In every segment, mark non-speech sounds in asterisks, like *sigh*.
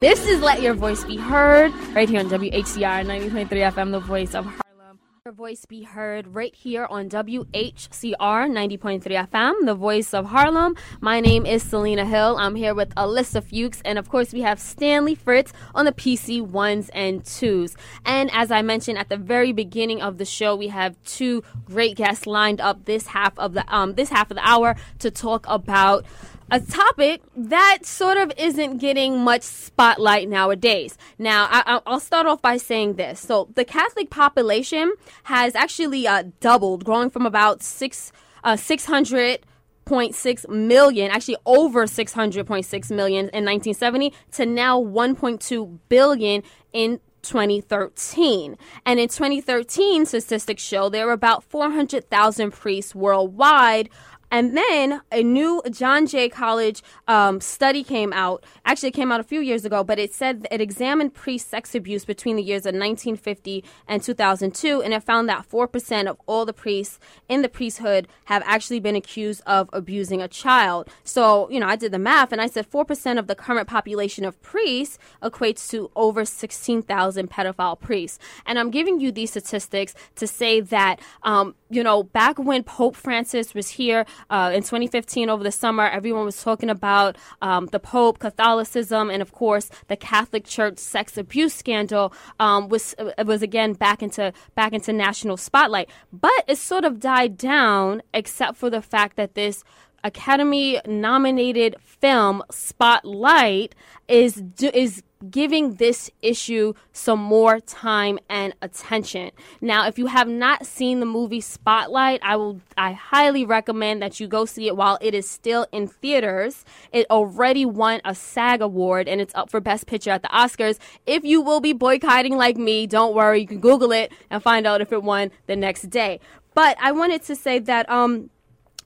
This is Let Your Voice Be Heard right here on WHCR 90.3 FM, the voice of Harlem. Your voice be heard right here on WHCR 90.3 FM, the voice of Harlem. My name is Selena Hill. I'm here with Alyssa Fuchs, and of course, we have Stanley Fritz on the PC ones and twos. And as I mentioned at the very beginning of the show, we have two great guests lined up this half of the um this half of the hour to talk about a topic that sort of isn't getting much spotlight nowadays. Now, I, will start off by saying this. So, the Catholic population has actually uh, doubled, growing from about six uh, 600 6.6 million, actually over 600.6 million in 1970 to now 1.2 billion in 2013. And in 2013, statistics show there were about 400,000 priests worldwide, and then a new John Jay College um, study came out. Actually, it came out a few years ago, but it said it examined priest sex abuse between the years of 1950 and 2002, and it found that 4% of all the priests in the priesthood have actually been accused of abusing a child. So, you know, I did the math and I said 4% of the current population of priests equates to over 16,000 pedophile priests. And I'm giving you these statistics to say that, um, you know, back when Pope Francis was here, uh, in 2015 over the summer, everyone was talking about um, the Pope, Catholicism, and of course the Catholic Church sex abuse scandal um, was uh, was again back into back into national spotlight. But it sort of died down, except for the fact that this Academy nominated film Spotlight is is giving this issue some more time and attention. Now, if you have not seen the movie Spotlight, I will I highly recommend that you go see it while it is still in theaters. It already won a SAG award and it's up for best picture at the Oscars. If you will be boycotting like me, don't worry, you can google it and find out if it won the next day. But I wanted to say that um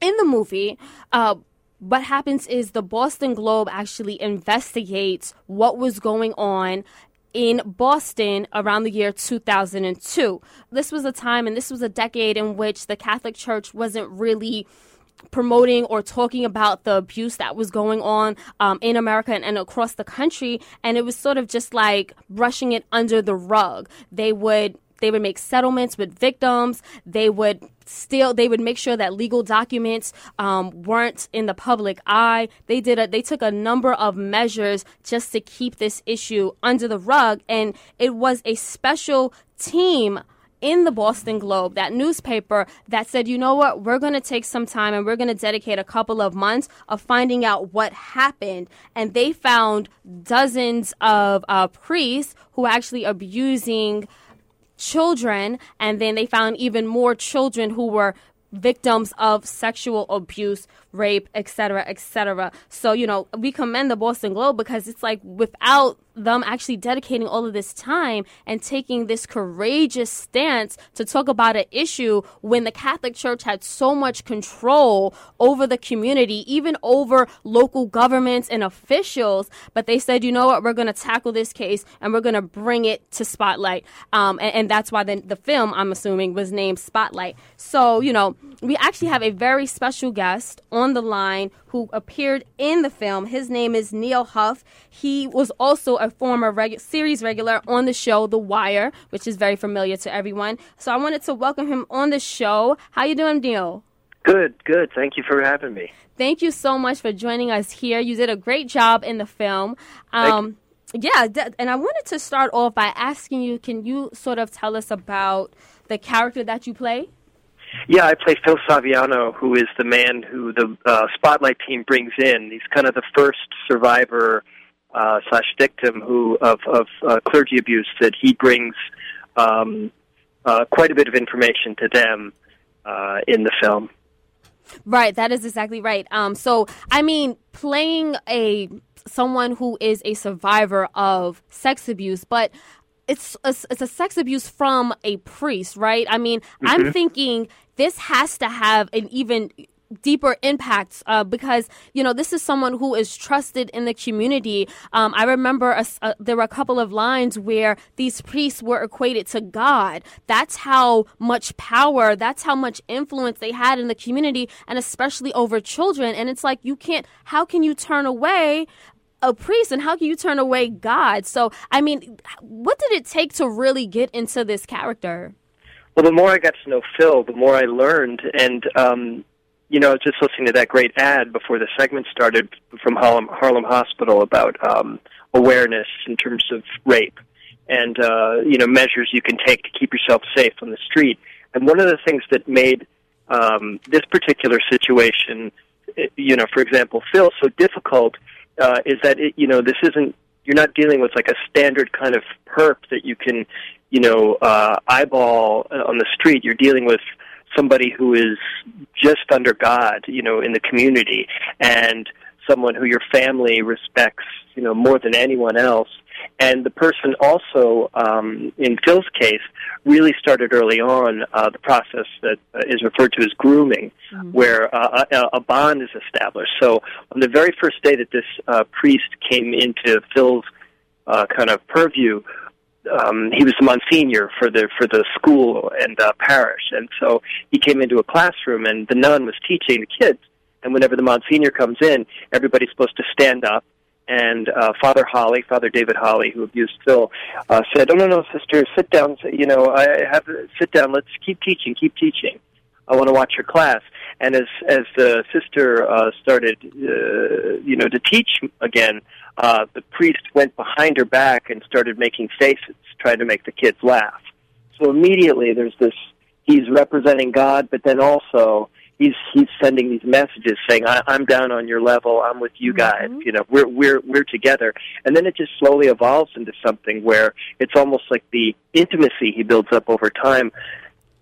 in the movie, uh, what happens is the Boston Globe actually investigates what was going on in Boston around the year 2002. This was a time and this was a decade in which the Catholic Church wasn't really promoting or talking about the abuse that was going on um, in America and, and, across the country, and it was sort of just like brushing it under the rug. They would they would make settlements with victims. They would still they would make sure that legal documents um, weren't in the public eye. They did a, they took a number of measures just to keep this issue under the rug, and it was a special team in the Boston Globe, that newspaper, that said, you know what, we're going to take some time and we're going to dedicate a couple of months of finding out what happened. And they found dozens of uh, priests who were actually abusing children, and then they found even more children who were victims of sexual abuse, rape, etc., etc. So, you know, we commend the Boston Globe because it's like without them actually dedicating all of this time and taking this courageous stance to talk about an issue when the Catholic Church had so much control over the community, even over local governments and officials. But they said, you know what, we're going to tackle this case and we're going to bring it to spotlight. Um, and, and, that's why the, the film, I'm assuming, was named Spotlight. So, you know, we actually have a very special guest on the line who appeared in the film. His name is Neal Huff. He was also a former regu- series regular on the show The Wire, which is very familiar to everyone. So I wanted to welcome him on the show. How you doing, Neal? Good, good. Thank you for having me. Thank you so much for joining us here. You did a great job in the film. Um, yeah, and I wanted to start off by asking you can you sort of tell us about the character that you play? Yeah, I play Phil Saviano, who is the man who the uh, Spotlight team brings in. He's kind of the first survivor uh, slash victim who of, of uh, clergy abuse that he brings um, uh, quite a bit of information to them uh, in the film. Right, that is exactly right. Um, so, I mean, playing a someone who is a survivor of sex abuse, but it's a, it's a sex abuse from a priest, right? I mean, mm-hmm. I'm thinking this has to have an even deeper impacts uh, because you know this is someone who is trusted in the community. Um, I remember a, a, there were a couple of lines where these priests were equated to God. That's how much power, that's how much influence they had in the community, and especially over children. And it's like you can't. How can you turn away a priest, and how can you turn away God? So, I mean, what did it take to really get into this character? Well, the more I got to know Phil, the more I learned, and um, you know, just listening to that great ad before the segment started from Harlem, Harlem Hospital about um, awareness in terms of rape and uh, you know measures you can take to keep yourself safe on the street. And one of the things that made um, this particular situation, eh, you know, for example, Phil, so difficult uh, is that it, you know this isn't you're not dealing with like a standard kind of perp that you can you know uh, eyeball on the street. You're dealing with somebody who is just under God, you know, in the community, and someone who your family respects, you know, more than anyone else. And the person also, um, in Phil's case, really started early on uh, the process that uh, is referred to as grooming, mm-hmm. where uh, a, a, bond is established. So on the very first day that this uh, priest came into Phil's uh, kind of purview, um, he was the Monsignor for the for the school and uh, parish, and so he came into a classroom, and the nun was teaching the kids. And whenever the Monsignor comes in, everybody's supposed to stand up. And uh, Father Holley, Father David Holley, who abused Phil, uh, said, "Oh no, no, sister, sit down. You know, I have sit down. Let's keep teaching. Keep teaching. I want to watch your class." And as as the sister uh, started, uh, you know, to teach again, uh, the priest went behind her back and started making faces, trying to make the kids laugh. So immediately there's this, he's representing God, but then also he's, he's sending these messages saying, I, I'm down on your level, I'm with you guys, mm-hmm. you know, we're, we're, we're together. And then it just slowly evolves into something where it's almost like the intimacy he builds up over time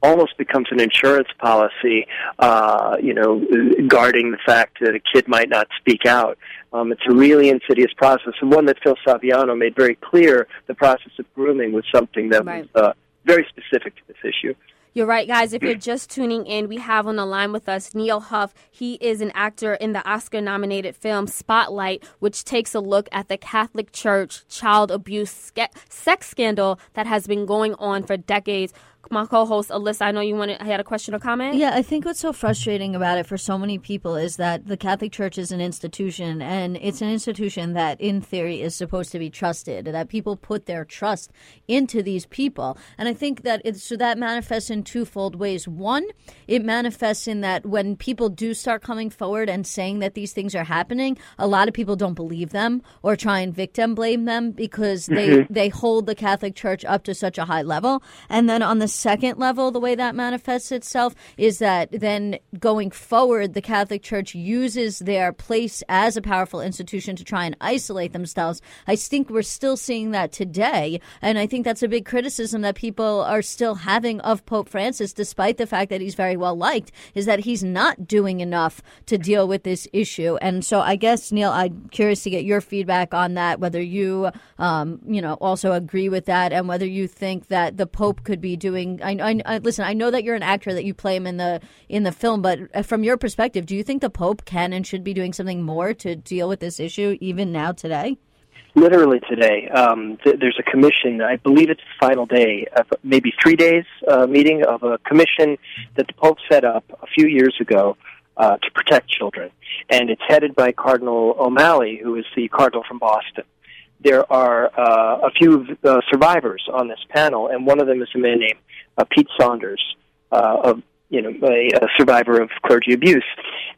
almost becomes an insurance policy, uh, you know, guarding the fact that a kid might not speak out. Um, it's a really insidious process, and one that Phil Saviano made very clear. The process of grooming was something that right. was uh, very specific to this issue. You're right, guys. If you're just tuning in, we have on the line with us Neal Huff. He is an actor in the Oscar nominated film Spotlight, which takes a look at the Catholic Church child abuse sex scandal that has been going on for decades my co-host Alyssa. I know you wanted I had a question or comment. Yeah, I think what's so frustrating about it for so many people is that the Catholic Church is an institution, and it's an institution that, in theory, is supposed to be trusted. That people put their trust into these people, and I think that it, so that manifests in twofold ways. One, it manifests in that when people do start coming forward and saying that these things are happening, a lot of people don't believe them or try and victim blame them because they mm-hmm. they hold the Catholic Church up to such a high level, and then on the second level, the way that manifests itself is that then going forward, the Catholic Church uses their place as a powerful institution to try and isolate themselves. I think we're still seeing that today. And I think that's a big criticism that people are still having of Pope Francis, despite the fact that he's very well liked, is that he's not doing enough to deal with this issue. And so I guess, Neal, I'm curious to get your feedback on that, whether you, um, you know, also agree with that and whether you think that the Pope could be doing doing? I, I, I, listen. I know that you're an actor that you play him in the in the film, but uh, from your perspective, do you think the Pope can and should be doing something more to deal with this issue even now today? Literally today, um, th- there's a commission. I believe it's the final day, maybe three days uh, meeting of a commission that the Pope set up a few years ago uh, to protect children, and it's headed by Cardinal O'Malley, who is the cardinal from Boston there are uh, a few survivors on this panel, and one of them is a man named uh, Pete Saunders, uh, of you know a, a survivor of clergy abuse,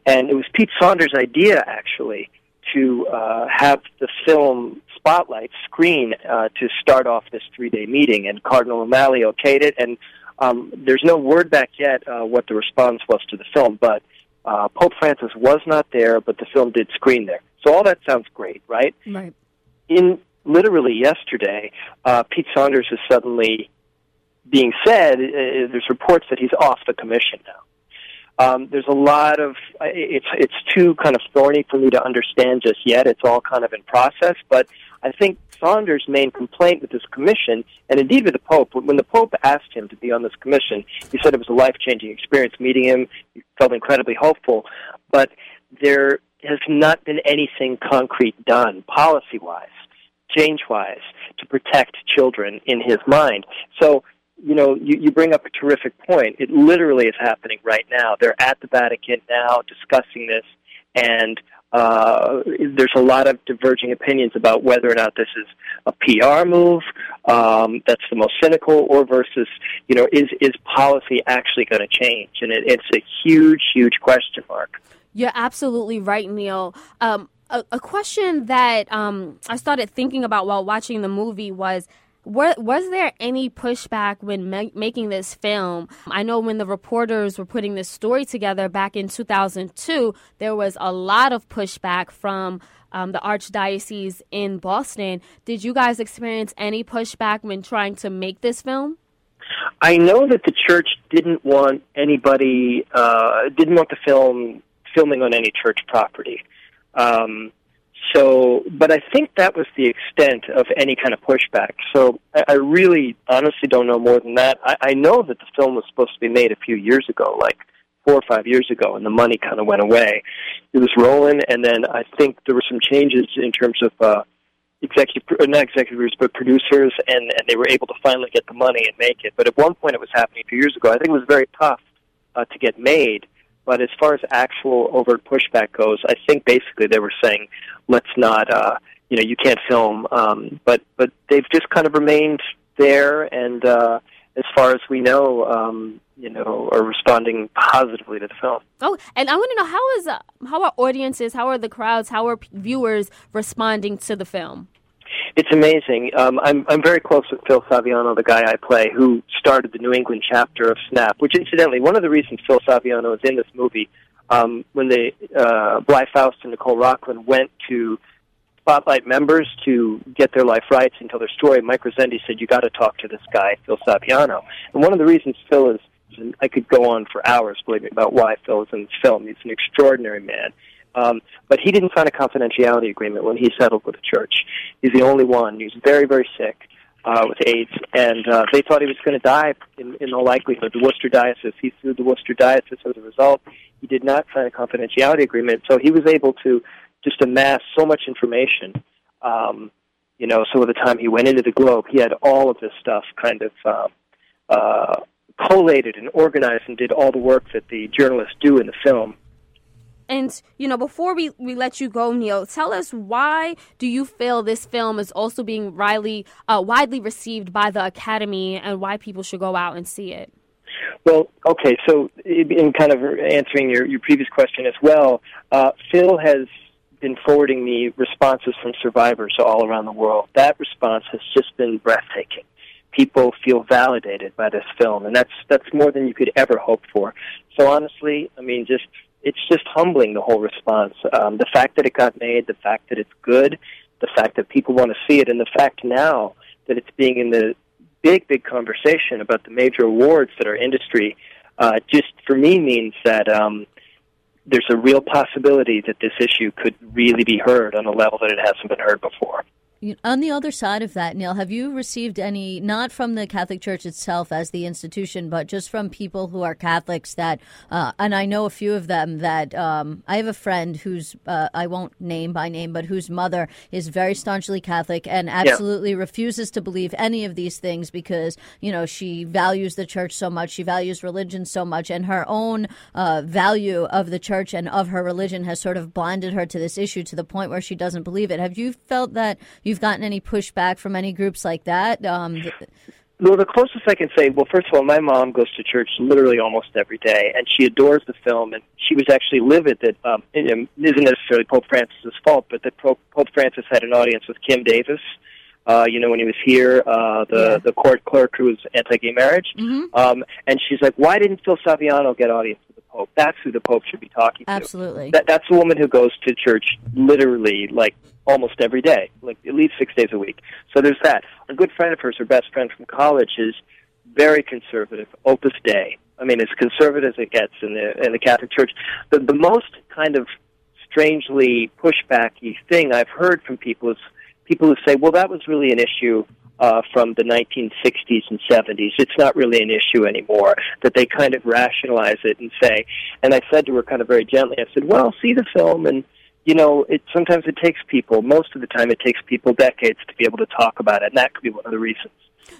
and it was Pete Saunders' idea actually to uh, have the film Spotlight screen uh, to start off this three-day meeting, and Cardinal O'Malley okayed it, and um, there's no word back yet uh, what the response was to the film, but uh, Pope Francis was not there, but the film did screen there. So all that sounds great, right? Right. In literally yesterday, uh, Pete Saunders is suddenly being said, uh, there's reports that he's off the commission now. Um, there's a lot of it's it's too kind of thorny for me to understand just yet. It's all kind of in process, but I think Saunders' main complaint with this commission, and indeed with the Pope, when the Pope asked him to be on this commission, he said it was a life changing experience meeting him. He felt incredibly hopeful, but there has not been anything concrete done policy wise, change wise, to protect children in his mind. So you know, you, you bring up a terrific point. It literally is happening right now. They're at the Vatican now discussing this, and Uh, there's a lot of diverging opinions about whether or not this is a PR move um, that's the most cynical, or versus you know is is policy actually going to change? And it, it's a huge, huge question mark. You're absolutely right, Neal. Um, a, a, question that um, I started thinking about while watching the movie was were, was there any pushback when ma- making this film? I know when the reporters were putting this story together back in 2002, there was a lot of pushback from um, the Archdiocese in Boston. Did you guys experience any pushback when trying to make this film? I know that the church didn't want anybody, uh, didn't want the film filming on any church property. Um, so, but I think that was the extent of any kind of pushback. So I, I really, honestly, don't know more than that. I, I know that the film was supposed to be made a few years ago, like four or five years ago, and the money kind of went away. It was rolling, and then I think there were some changes in terms of uh, executive, not executives, but producers, and, and they were able to finally get the money and make it. But at one point, it was happening a few years ago. I think it was very tough uh, to get made but as far as actual overt pushback goes, I think basically they were saying, let's not, uh, you know, you can't film. Um, but but they've just kind of remained there, and uh, as far as we know, um, you know, are responding positively to the film. Oh, and I want to know how is uh, how are audiences, how are the crowds, how are viewers responding to the film? It's amazing. Um, I'm I'm very close with Phil Saviano, the guy I play, who started the New England chapter of Snap. Which, incidentally, one of the reasons Phil Saviano is in this movie, um, when the uh, Blye Faust and Nicole Rocklin went to Spotlight members to get their life rights and tell their story, Mike Rezendes said, "You got to talk to this guy, Phil Saviano." And one of the reasons Phil is I could go on for hours, believe me, about why Phil is in this film. He's an extraordinary man. Um, but he didn't sign a confidentiality agreement when he settled with the church. He's the only one. He was very, very sick uh, with AIDS, and uh, they thought he was going to die in, in all likelihood. The Worcester Diocese, he sued the Worcester Diocese as a result. He did not sign a confidentiality agreement, so he was able to just amass so much information. Um, you know, so by the time he went into the Globe, he had all of this stuff kind of uh, uh, collated and organized and did all the work that the journalists do in the film and you know, before we, we let you go, Neal, tell us why do you feel this film is also being widely uh, widely received by the Academy, and why people should go out and see it? Well, okay, so in kind of answering your, your previous question as well, uh, Phil has been forwarding me responses from survivors all around the world. That response has just been breathtaking. People feel validated by this film, and that's that's more than you could ever hope for. So honestly, I mean, just it's just humbling the whole response. Um, the fact that it got made, the fact that it's good, the fact that people want to see it, and the fact now that it's being in the big, big conversation about the major awards that our industry uh, just for me means that um, there's a real possibility that this issue could really be heard on a level that it hasn't been heard before. On the other side of that, Neal, have you received any, not from the Catholic Church itself as the institution, but just from people who are Catholics that, uh, and I know a few of them that um, I have a friend who's, uh, I won't name by name, but whose mother is very staunchly Catholic and absolutely yeah. refuses to believe any of these things because, you know, she values the church so much, she values religion so much, and her own uh, value of the church and of her religion has sort of blinded her to this issue to the point where she doesn't believe it. Have you felt that you've gotten any pushback from any groups like that? Um, well, the closest I can say, well, first of all, my mom goes to church literally almost every day, and she adores the film. And she was actually livid that um, it isn't necessarily Pope Francis's fault, but that Pope, Pope Francis had an audience with Kim Davis. Uh, you know, when he was here, uh, the yeah. the court clerk who was anti-gay marriage, mm-hmm. um, and she's like, "Why didn't Phil Saviano get audience Pope? That's who the Pope should be talking to." Absolutely. That, that's the woman who goes to church literally like almost every day, like at least six days a week. So there's that. A good friend of hers, her best friend from college, is very conservative, Opus Dei. I mean, as conservative as it gets in the in the Catholic Church. The the most kind of strangely pushbacky thing I've heard from people is people who say, "Well, that was really an issue." Uh, from the 1960s and 70s. It's not really an issue anymore. That they kind of rationalize it and say, and I said to her kind of very gently, I said, well, see the film and you know, it sometimes it takes people. Most of the time, it takes people decades to be able to talk about it, and that could be one of the reasons.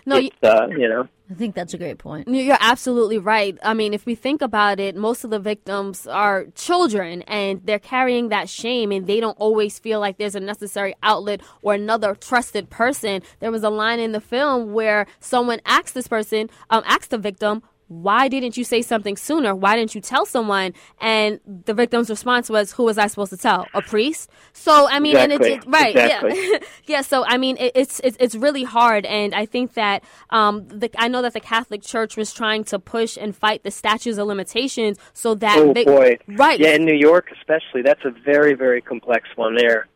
No, it's, uh, you know. I think that's a great point. You're absolutely right. I mean, if we think about it, most of the victims are children and they're carrying that shame and they don't always feel like there's a necessary outlet or another trusted person. There was a line in the film where someone asked this person, um, asked the victim, why didn't you say something sooner? Why didn't you tell someone? And the victim's response was, who was I supposed to tell? A priest? So, I mean, exactly. and it's, right. Exactly. Yeah. *laughs* yeah. So, I mean, it, it's, it's, it's really hard. And I think that, um, the, I know that the Catholic Church was trying to push and fight the statutes of limitations so that, oh, they, boy. right. Yeah, in New York especially, that's a very, very complex one there.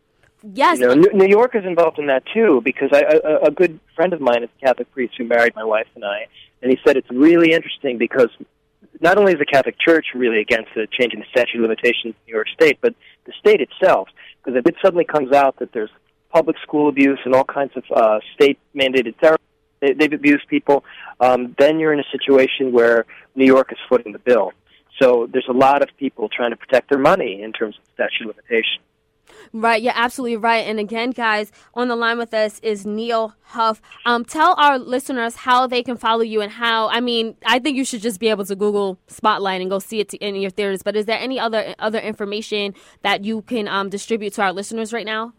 Yes. You know, New York is involved in that too because I, a, a good friend of mine is a Catholic priest who married my wife and I, and he said it's really interesting because not only is the Catholic Church really against the changing the statute of limitations in New York State, but the state itself, because if it suddenly comes out that there's public school abuse and all kinds of uh, state mandated therapy, they, they've abused people, um, then you're in a situation where New York is footing the bill. So there's a lot of people trying to protect their money in terms of statute of limitations. Right, you're absolutely right. And again, guys, on the line with us is Neal Huff. Um, tell our listeners how they can follow you and how. I mean, I think you should just be able to Google Spotlight and go see it in your theaters. But is there any other other information that you can um, distribute to our listeners right now?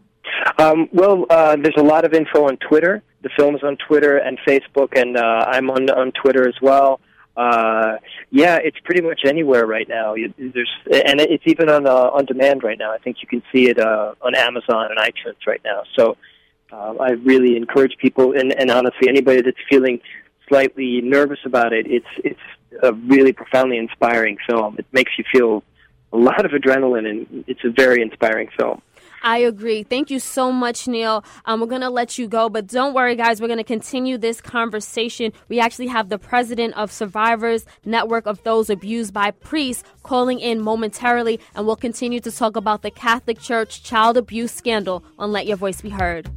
Um, well, uh, there's a lot of info on Twitter. The film is on Twitter and Facebook, and uh, I'm on on Twitter as well uh, yeah, it's pretty much anywhere right now. There's and it's even on uh, on demand right now. I think you can see it uh, on Amazon and iTunes right now. So uh, I really encourage people, and, and honestly, anybody that's feeling slightly nervous about it, it's it's a really profoundly inspiring film. It makes you feel a lot of adrenaline, and it's a very inspiring film. I agree. Thank you so much, Neal. Um, we're going to let you go, but don't worry, guys. We're going to continue this conversation. We actually have the president of Survivors Network of Those Abused by Priests calling in momentarily, and we'll continue to talk about the Catholic Church child abuse scandal on Let Your Voice Be Heard.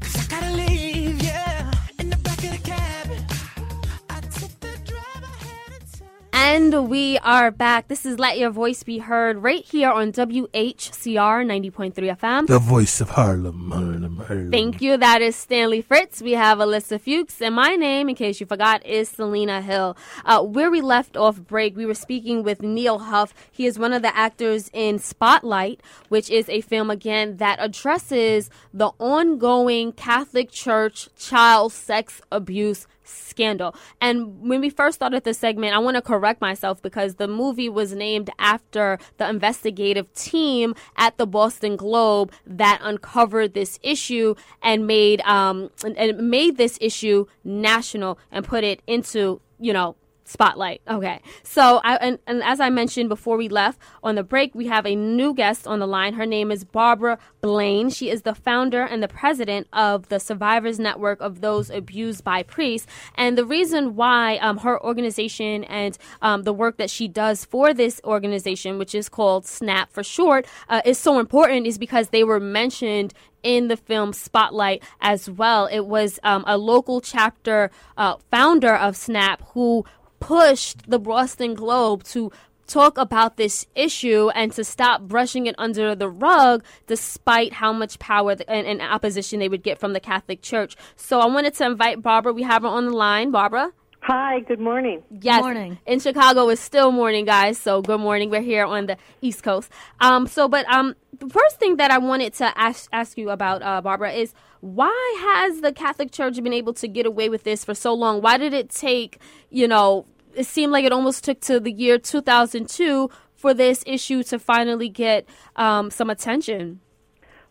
And we are back. This is Let Your Voice Be Heard right here on WHCR 90.3 FM. The voice of Harlem, Harlem, Harlem. Thank you. That is Stanley Fritz. We have Alyssa Fuchs. And my name, in case you forgot, is Selena Hill. Uh, where we left off break, we were speaking with Neal Huff. He is one of the actors in Spotlight, which is a film, again, that addresses the ongoing Catholic Church child sex abuse scandal. And when we first started this segment, I want to correct myself because the movie was named after the investigative team at the Boston Globe that uncovered this issue and made um and made this issue national and put it into you know spotlight. Okay. So I and, and as I mentioned before we left on the break, we have a new guest on the line. Her name is Barbara Blaine. She is the founder and the president of the Survivors Network of Those Abused by Priests. And the reason why um, her organization and um, the work that she does for this organization, which is called SNAP for short, uh, is so important is because they were mentioned in the film Spotlight as well. It was um, a local chapter uh, founder of SNAP who pushed the Boston Globe to talk about this issue and to stop brushing it under the rug despite how much power and, and, opposition they would get from the Catholic Church. So I wanted to invite Barbara. We have her on the line. Barbara? Hi, good morning. Yes. Good morning. In Chicago, it's still morning, guys. So good morning. We're here on the East Coast. Um, so, but um, the first thing that I wanted to ask, ask you about, uh, Barbara, is why has the Catholic Church been able to get away with this for so long? Why did it take, you know, it seemed like it almost took to the year 2002 for this issue to finally get um, some attention.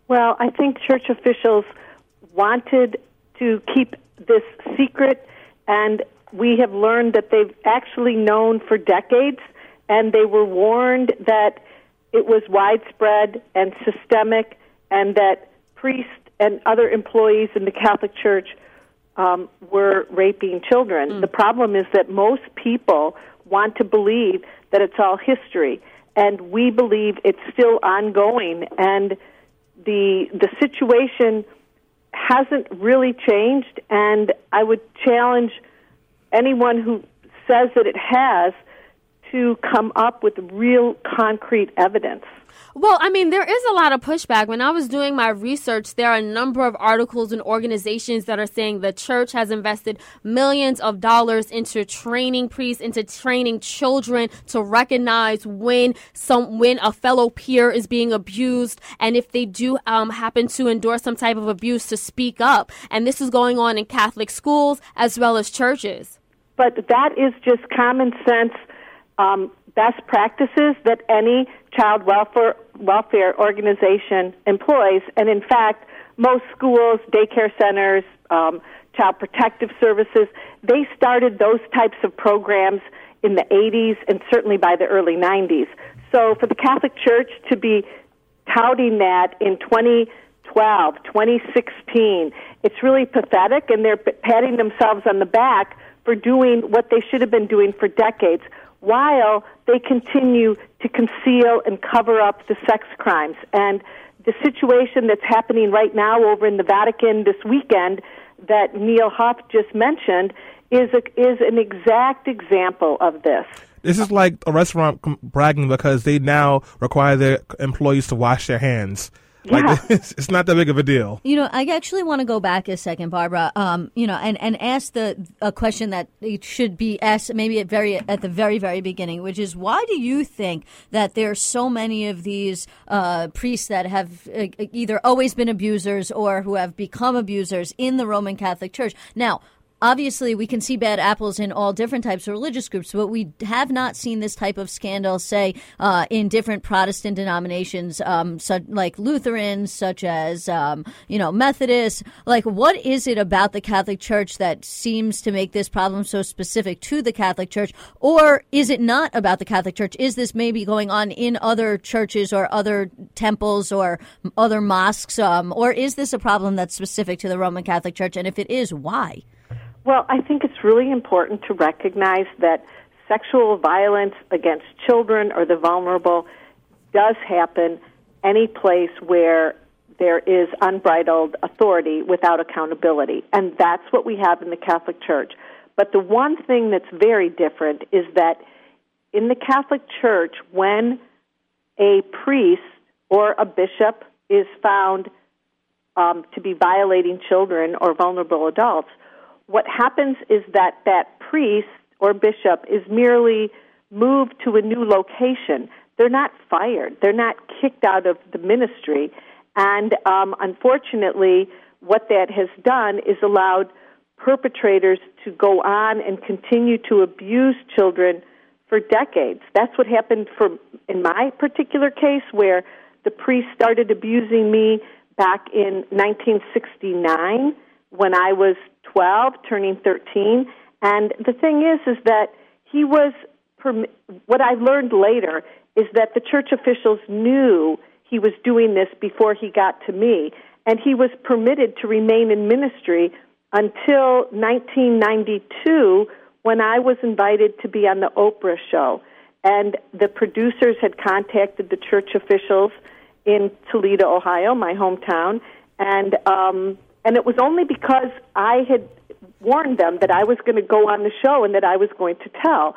Well, I think church officials wanted to keep this secret, and we have learned that they've actually known for decades, and they were warned that it was widespread and systemic, and that priests and other employees in the Catholic Church um, were raping children. Mm. The problem is that most people want to believe that it's all history, and we believe it's still ongoing. And the the situation hasn't really changed. And I would challenge anyone who says that it has to come up with real concrete evidence. Well, I mean, there is a lot of pushback. When I was doing my research, there are a number of articles and organizations that are saying the church has invested millions of dollars into training priests, into training children to recognize when some when a fellow peer is being abused, and if they do um, happen to endure some type of abuse, to speak up. And this is going on in Catholic schools as well as churches. But that is just common sense. Um, best practices that any child welfare welfare organization employs, and in fact, most schools, daycare centers, um, child protective services, they started those types of programs in the 80s and certainly by the early 90s. So for the Catholic Church to be touting that in 2012, 2016, it's really pathetic, and they're patting themselves on the back for doing what they should have been doing for decades, while they continue to conceal and cover up the sex crimes. And the situation that's happening right now over in the Vatican this weekend that Neal Huff just mentioned is a, is an exact example of this. This is like a restaurant bragging because they now require their employees to wash their hands. Like Yeah. *laughs* it's, it's not that big of a deal. You know, I actually want to go back a second, Barbara. Um, you know, and, and ask the a question that it should be asked maybe at very at the very very beginning, which is why do you think that there are so many of these uh, priests that have uh, either always been abusers or who have become abusers in the Roman Catholic Church? Now, obviously we can see bad apples in all different types of religious groups, but we have not seen this type of scandal, say, uh, in different Protestant denominations, um, such, like Lutherans, such as, um, you know, Methodists. Like, what is it about the Catholic Church that seems to make this problem so specific to the Catholic Church? Or is it not about the Catholic Church? Is this maybe going on in other churches or other temples or other mosques? Um, or is this a problem that's specific to the Roman Catholic Church? And if it is, why? Well, I think it's really important to recognize that sexual violence against children or the vulnerable does happen any place where there is unbridled authority without accountability. And that's what we have in the Catholic Church. But the one thing that's very different is that in the Catholic Church, when a priest or a bishop is found um, to be violating children or vulnerable adults, what happens is that that priest or bishop is merely moved to a new location. They're not fired. They're not kicked out of the ministry. And um, unfortunately, what that has done is allowed perpetrators to go on and continue to abuse children for decades. That's what happened for in my particular case, where the priest started abusing me back in 1969 when I was 12, turning 13. And the thing is, is that he was. What I learned later is that the church officials knew he was doing this before he got to me, and he was permitted to remain in ministry until 1992 when I was invited to be on the Oprah show. And the producers had contacted the church officials in Toledo, Ohio, my hometown, and um, and it was only because I had warned them that I was going to go on the show and that I was going to tell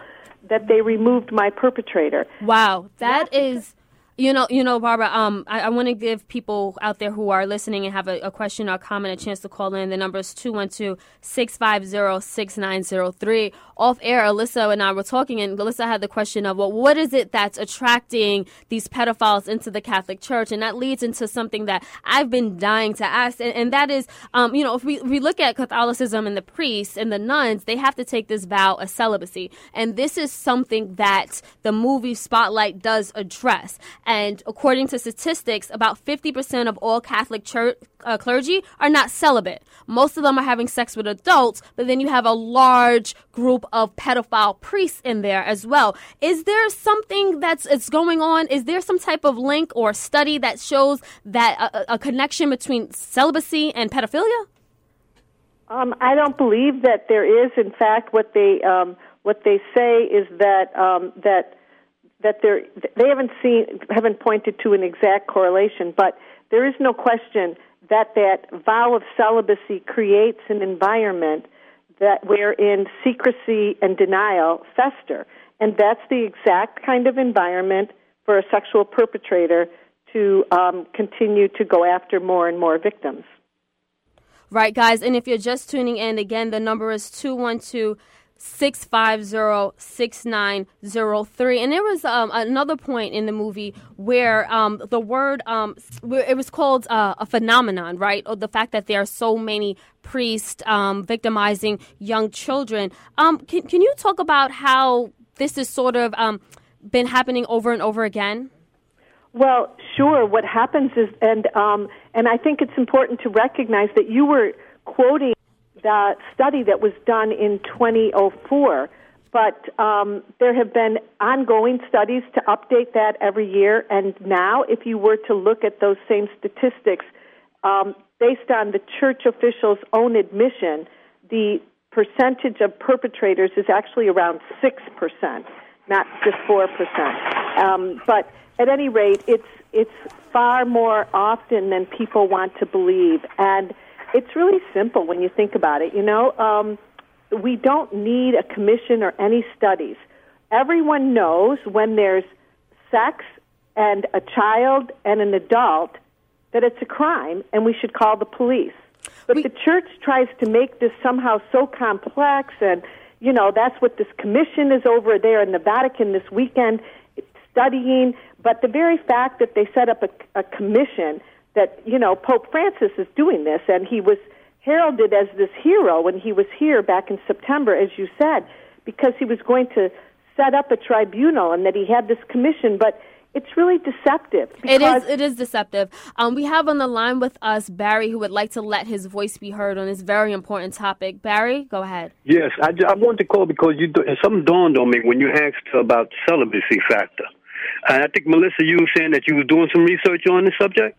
that they removed my perpetrator. Wow, that is. You know, you know, Barbara. Um, I, I want to give people out there who are listening and have a, a question or comment a chance to call in. The number is 212-650-6903. Off air, Alyssa and I were talking, and Alyssa had the question of, well, what is it that's attracting these pedophiles into the Catholic Church? And that leads into something that I've been dying to ask, and, and that is, um, you know, if we, if we look at Catholicism and the priests and the nuns, they have to take this vow of celibacy, and this is something that the movie Spotlight does address. And according to statistics, about 50% of all Catholic church, uh, clergy are not celibate. Most of them are having sex with adults, but then you have a large group of pedophile priests in there as well. Is there something that's it's going on? Is there some type of link or study that shows that a, a connection between celibacy and pedophilia? Um, I don't believe that there is. In fact, what they um, what they say is that um, that that there they haven't seen haven't pointed to an exact correlation, but there is no question that that vow of celibacy creates an environment that wherein secrecy and denial fester, and that's the exact kind of environment for a sexual perpetrator to um, continue to go after more and more victims. Right, guys. And if you're just tuning in, again, the number is 212 650 6903. And there was um, another point in the movie where um, the word, um, it was called uh, a phenomenon, right? Or the fact that there are so many priests um, victimizing young children. Um, can, can you talk about how this is sort of um, been happening over and over again? Well, sure. What happens is, and and I think it's important to recognize that you were quoting the study that was done in 2004, but um, there have been ongoing studies to update that every year. And now, if you were to look at those same statistics, um, based on the church officials' own admission, the percentage of perpetrators is actually around six percent, not just four percent. Um, but at any rate, it's it's far more often than people want to believe, and it's really simple when you think about it. You know, um, we don't need a commission or any studies. Everyone knows when there's sex and a child and an adult that it's a crime, and we should call the police. But we, the church tries to make this somehow so complex, and you know that's what this commission is over there in the Vatican this weekend studying. But the very fact that they set up a, a commission that, you know, Pope Francis is doing this, and he was heralded as this hero when he was here back in September, as you said, because he was going to set up a tribunal and that he had this commission. But it's really deceptive. It is. It is deceptive. Um, we have on the line with us Barry, who would like to let his voice be heard on this very important topic. Barry, go ahead. Yes, I, I wanted to call because you something dawned on me when you asked about the celibacy factor. And I think Melissa, you were saying that you were doing some research on the subject.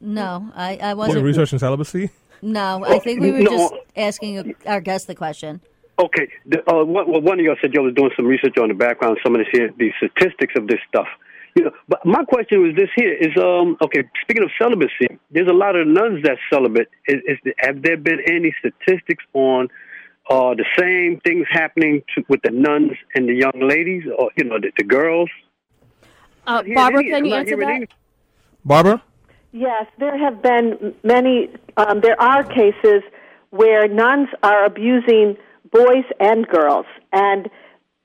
No, I, I wasn't. What, research and celibacy? No, I think we were no. just asking our guest the question. Okay, the, uh, one, well, one of y'all said y'all was doing some research on the background, some of the, the statistics of this stuff. You know, but my question was this: here is um okay. Speaking of celibacy, there's a lot of nuns that celibate. Is, is have there been any statistics on uh, the same things happening to, with the nuns and the young ladies, or you know, the, the girls? Uh, Barbara, can you answer that? Barbara? Yes, there have been many, um, there are cases where nuns are abusing boys and girls, and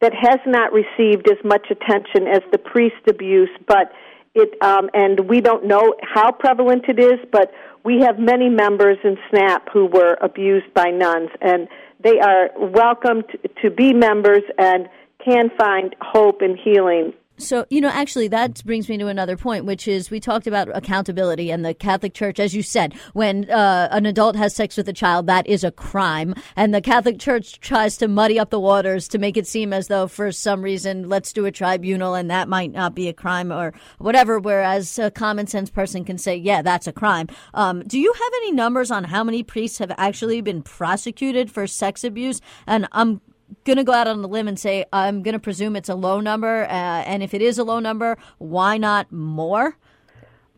that has not received as much attention as the priest abuse, but it, um, and we don't know how prevalent it is, but we have many members in SNAP who were abused by nuns, and they are welcome to, to be members and can find hope and healing so, you know, actually, that brings me to another point, which is we talked about accountability and the Catholic Church, as you said, when uh, an adult has sex with a child, that is a crime. And the Catholic Church tries to muddy up the waters to make it seem as though, for some reason, let's do a tribunal and that might not be a crime or whatever. Whereas a common sense person can say, yeah, that's a crime. Um, do you have any numbers on how many priests have actually been prosecuted for sex abuse? And I'm going to go out on a limb and say I'm going to presume it's a low number, uh, and if it is a low number, why not more?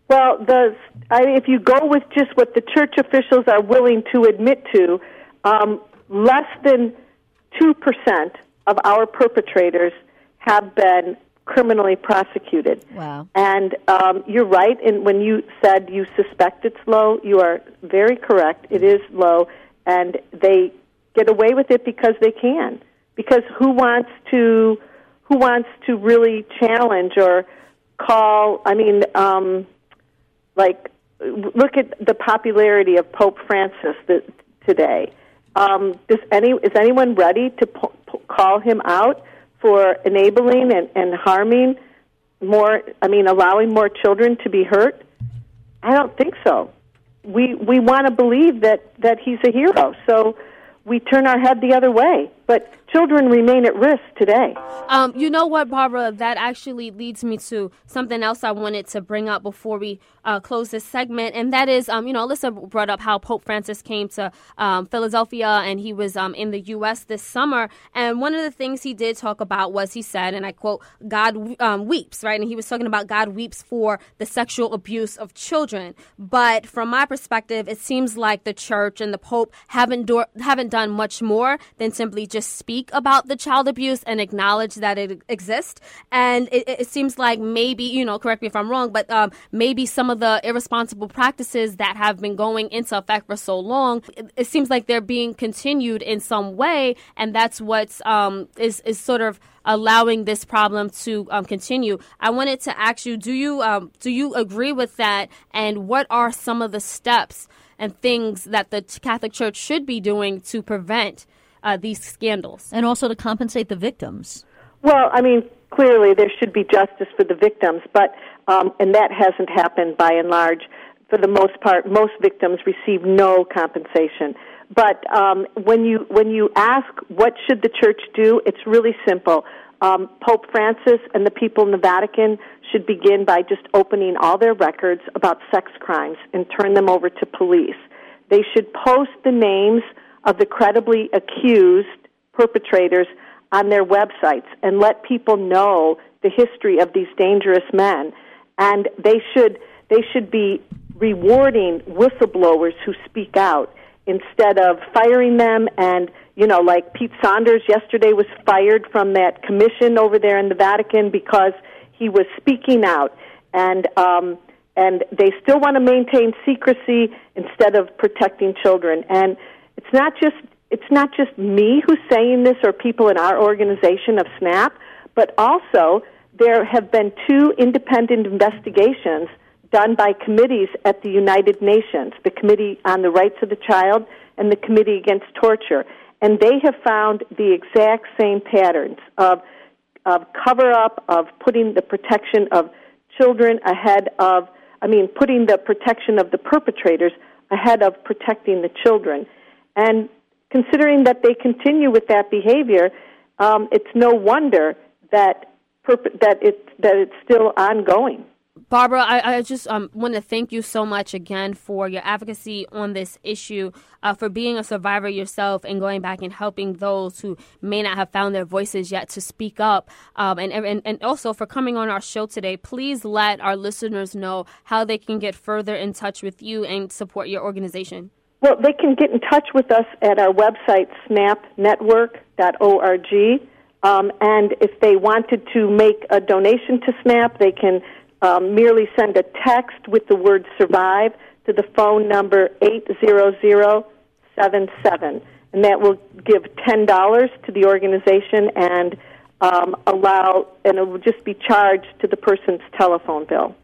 Well, the I, if you go with just what the church officials are willing to admit to, um, less than two percent of our perpetrators have been criminally prosecuted. Wow! And um, you're right. And when you said you suspect it's low, you are very correct. It is low, and they get away with it because they can. Because who wants to who wants to really challenge or call? I mean, um, like look at the popularity of Pope Francis today. Um, does any is anyone ready to po- po- call him out for enabling and, and harming more? I mean, allowing more children to be hurt. I don't think so. We we want to believe that that he's a hero. So we turn our head the other way. But children remain at risk today. Um, you know what, Barbara? That actually leads me to something else I wanted to bring up before we uh, close this segment, and that is, um, you know, Alyssa brought up how Pope Francis came to um, Philadelphia and he was um, in the U.S. this summer, and one of the things he did talk about was he said, and I quote, "God um, weeps," right, and he was talking about God weeps for the sexual abuse of children. But from my perspective, it seems like the church and the Pope haven't do- haven't done much more than simply just just speak about the child abuse and acknowledge that it exists. And it, it seems like maybe, you know, correct me if I'm wrong, but um, maybe some of the irresponsible practices that have been going into effect for so long, it, it seems like they're being continued in some way, and that's what's um, is is sort of allowing this problem to um, continue. I wanted to ask you: Do you um, do you agree with that? And what are some of the steps and things that the Catholic Church should be doing to prevent uh, these scandals, and also to compensate the victims? Well, I mean, clearly there should be justice for the victims, but um, and that hasn't happened by and large. For the most part, most victims receive no compensation. But um, when you when you ask what should the church do, it's really simple. Um, Pope Francis and the people in the Vatican should begin by just opening all their records about sex crimes and turn them over to police. They should post the names of the credibly accused perpetrators on their websites and let people know the history of these dangerous men. And they should they should be rewarding whistleblowers who speak out instead of firing them. And you know like Pete Saunders yesterday was fired from that commission over there in the Vatican because he was speaking out. And um and they still want to maintain secrecy instead of protecting children. And it's not just it's not just me who's saying this or people in our organization of SNAP but also there have been two independent investigations done by committees at the United Nations, the Committee on the Rights of the Child and the Committee Against Torture. And they have found the exact same patterns of, of cover up, of putting the protection of children ahead of, I mean, putting the protection of the perpetrators ahead of protecting the children. And considering that they continue with that behavior, um, it's no wonder that, perp- that, it, that it's still ongoing. Barbara, I, I just um, want to thank you so much again for your advocacy on this issue, uh, for being a survivor yourself and going back and helping those who may not have found their voices yet to speak up, um, and, and, and also for coming on our show today. Please let our listeners know how they can get further in touch with you and support your organization. Well, they can get in touch with us at our website, snapnetwork.org. Um, and if they wanted to make a donation to SNAP, they can um, merely send a text with the word survive to the phone number 80077. And that will give $10 to the organization and um, allow, and it will just be charged to the person's telephone bill.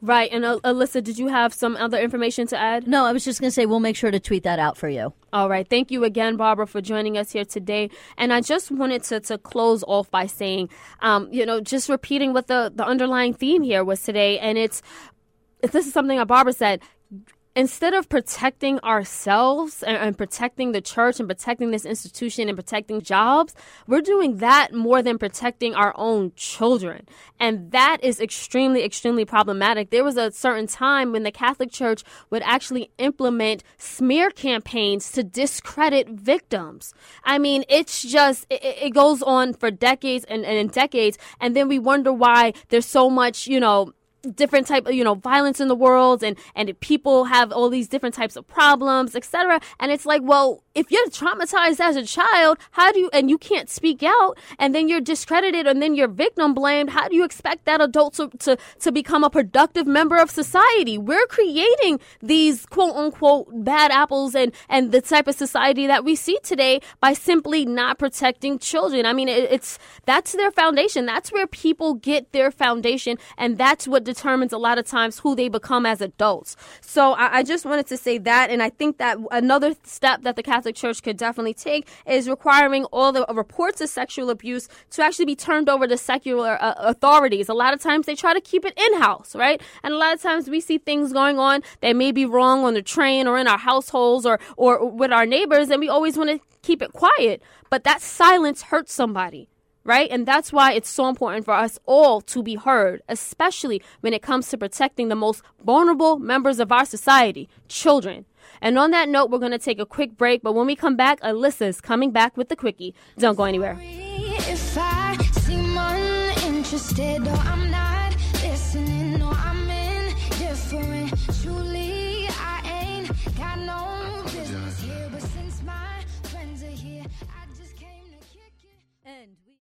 Right. And uh, Alyssa, did you have some other information to add? No, I was just going to say we'll make sure to tweet that out for you. All right. Thank you again, Barbara, for joining us here today. And I just wanted to, to close off by saying, um, you know, just repeating what the, the underlying theme here was today. And it's, this is something that Barbara said instead of protecting ourselves and, and, protecting the church and protecting this institution and protecting jobs, we're doing that more than protecting our own children. And that is extremely, extremely problematic. There was a certain time when the Catholic Church would actually implement smear campaigns to discredit victims. I mean, it's just, it, it goes on for decades and, and decades. And then we wonder why there's so much, you know, different type of you know violence in the world and and people have all these different types of problems etc and it's like well if you're traumatized as a child how do you and you can't speak out and then you're discredited and then you're victim blamed how do you expect that adult to to, to become a productive member of society? We're creating these quote unquote bad apples and and the type of society that we see today by simply not protecting children. I mean it, it's that's their foundation. That's where people get their foundation and that's what determines a lot of times who they become as adults. So I, I just wanted to say that, and I think that another step that the Catholic Church could definitely take is requiring all the reports of sexual abuse to actually be turned over to secular uh, authorities. A lot of times they try to keep it in house, right? And a lot of times we see things going on that may be wrong on the train or in our households or or with our neighbors, and we always want to keep it quiet. But that silence hurts somebody right? And that's why it's so important for us all to be heard, especially when it comes to protecting the most vulnerable members of our society, children. And on that note, we're going to take a quick break, but when we come back, Alyssa's coming back with the quickie. Don't go anywhere.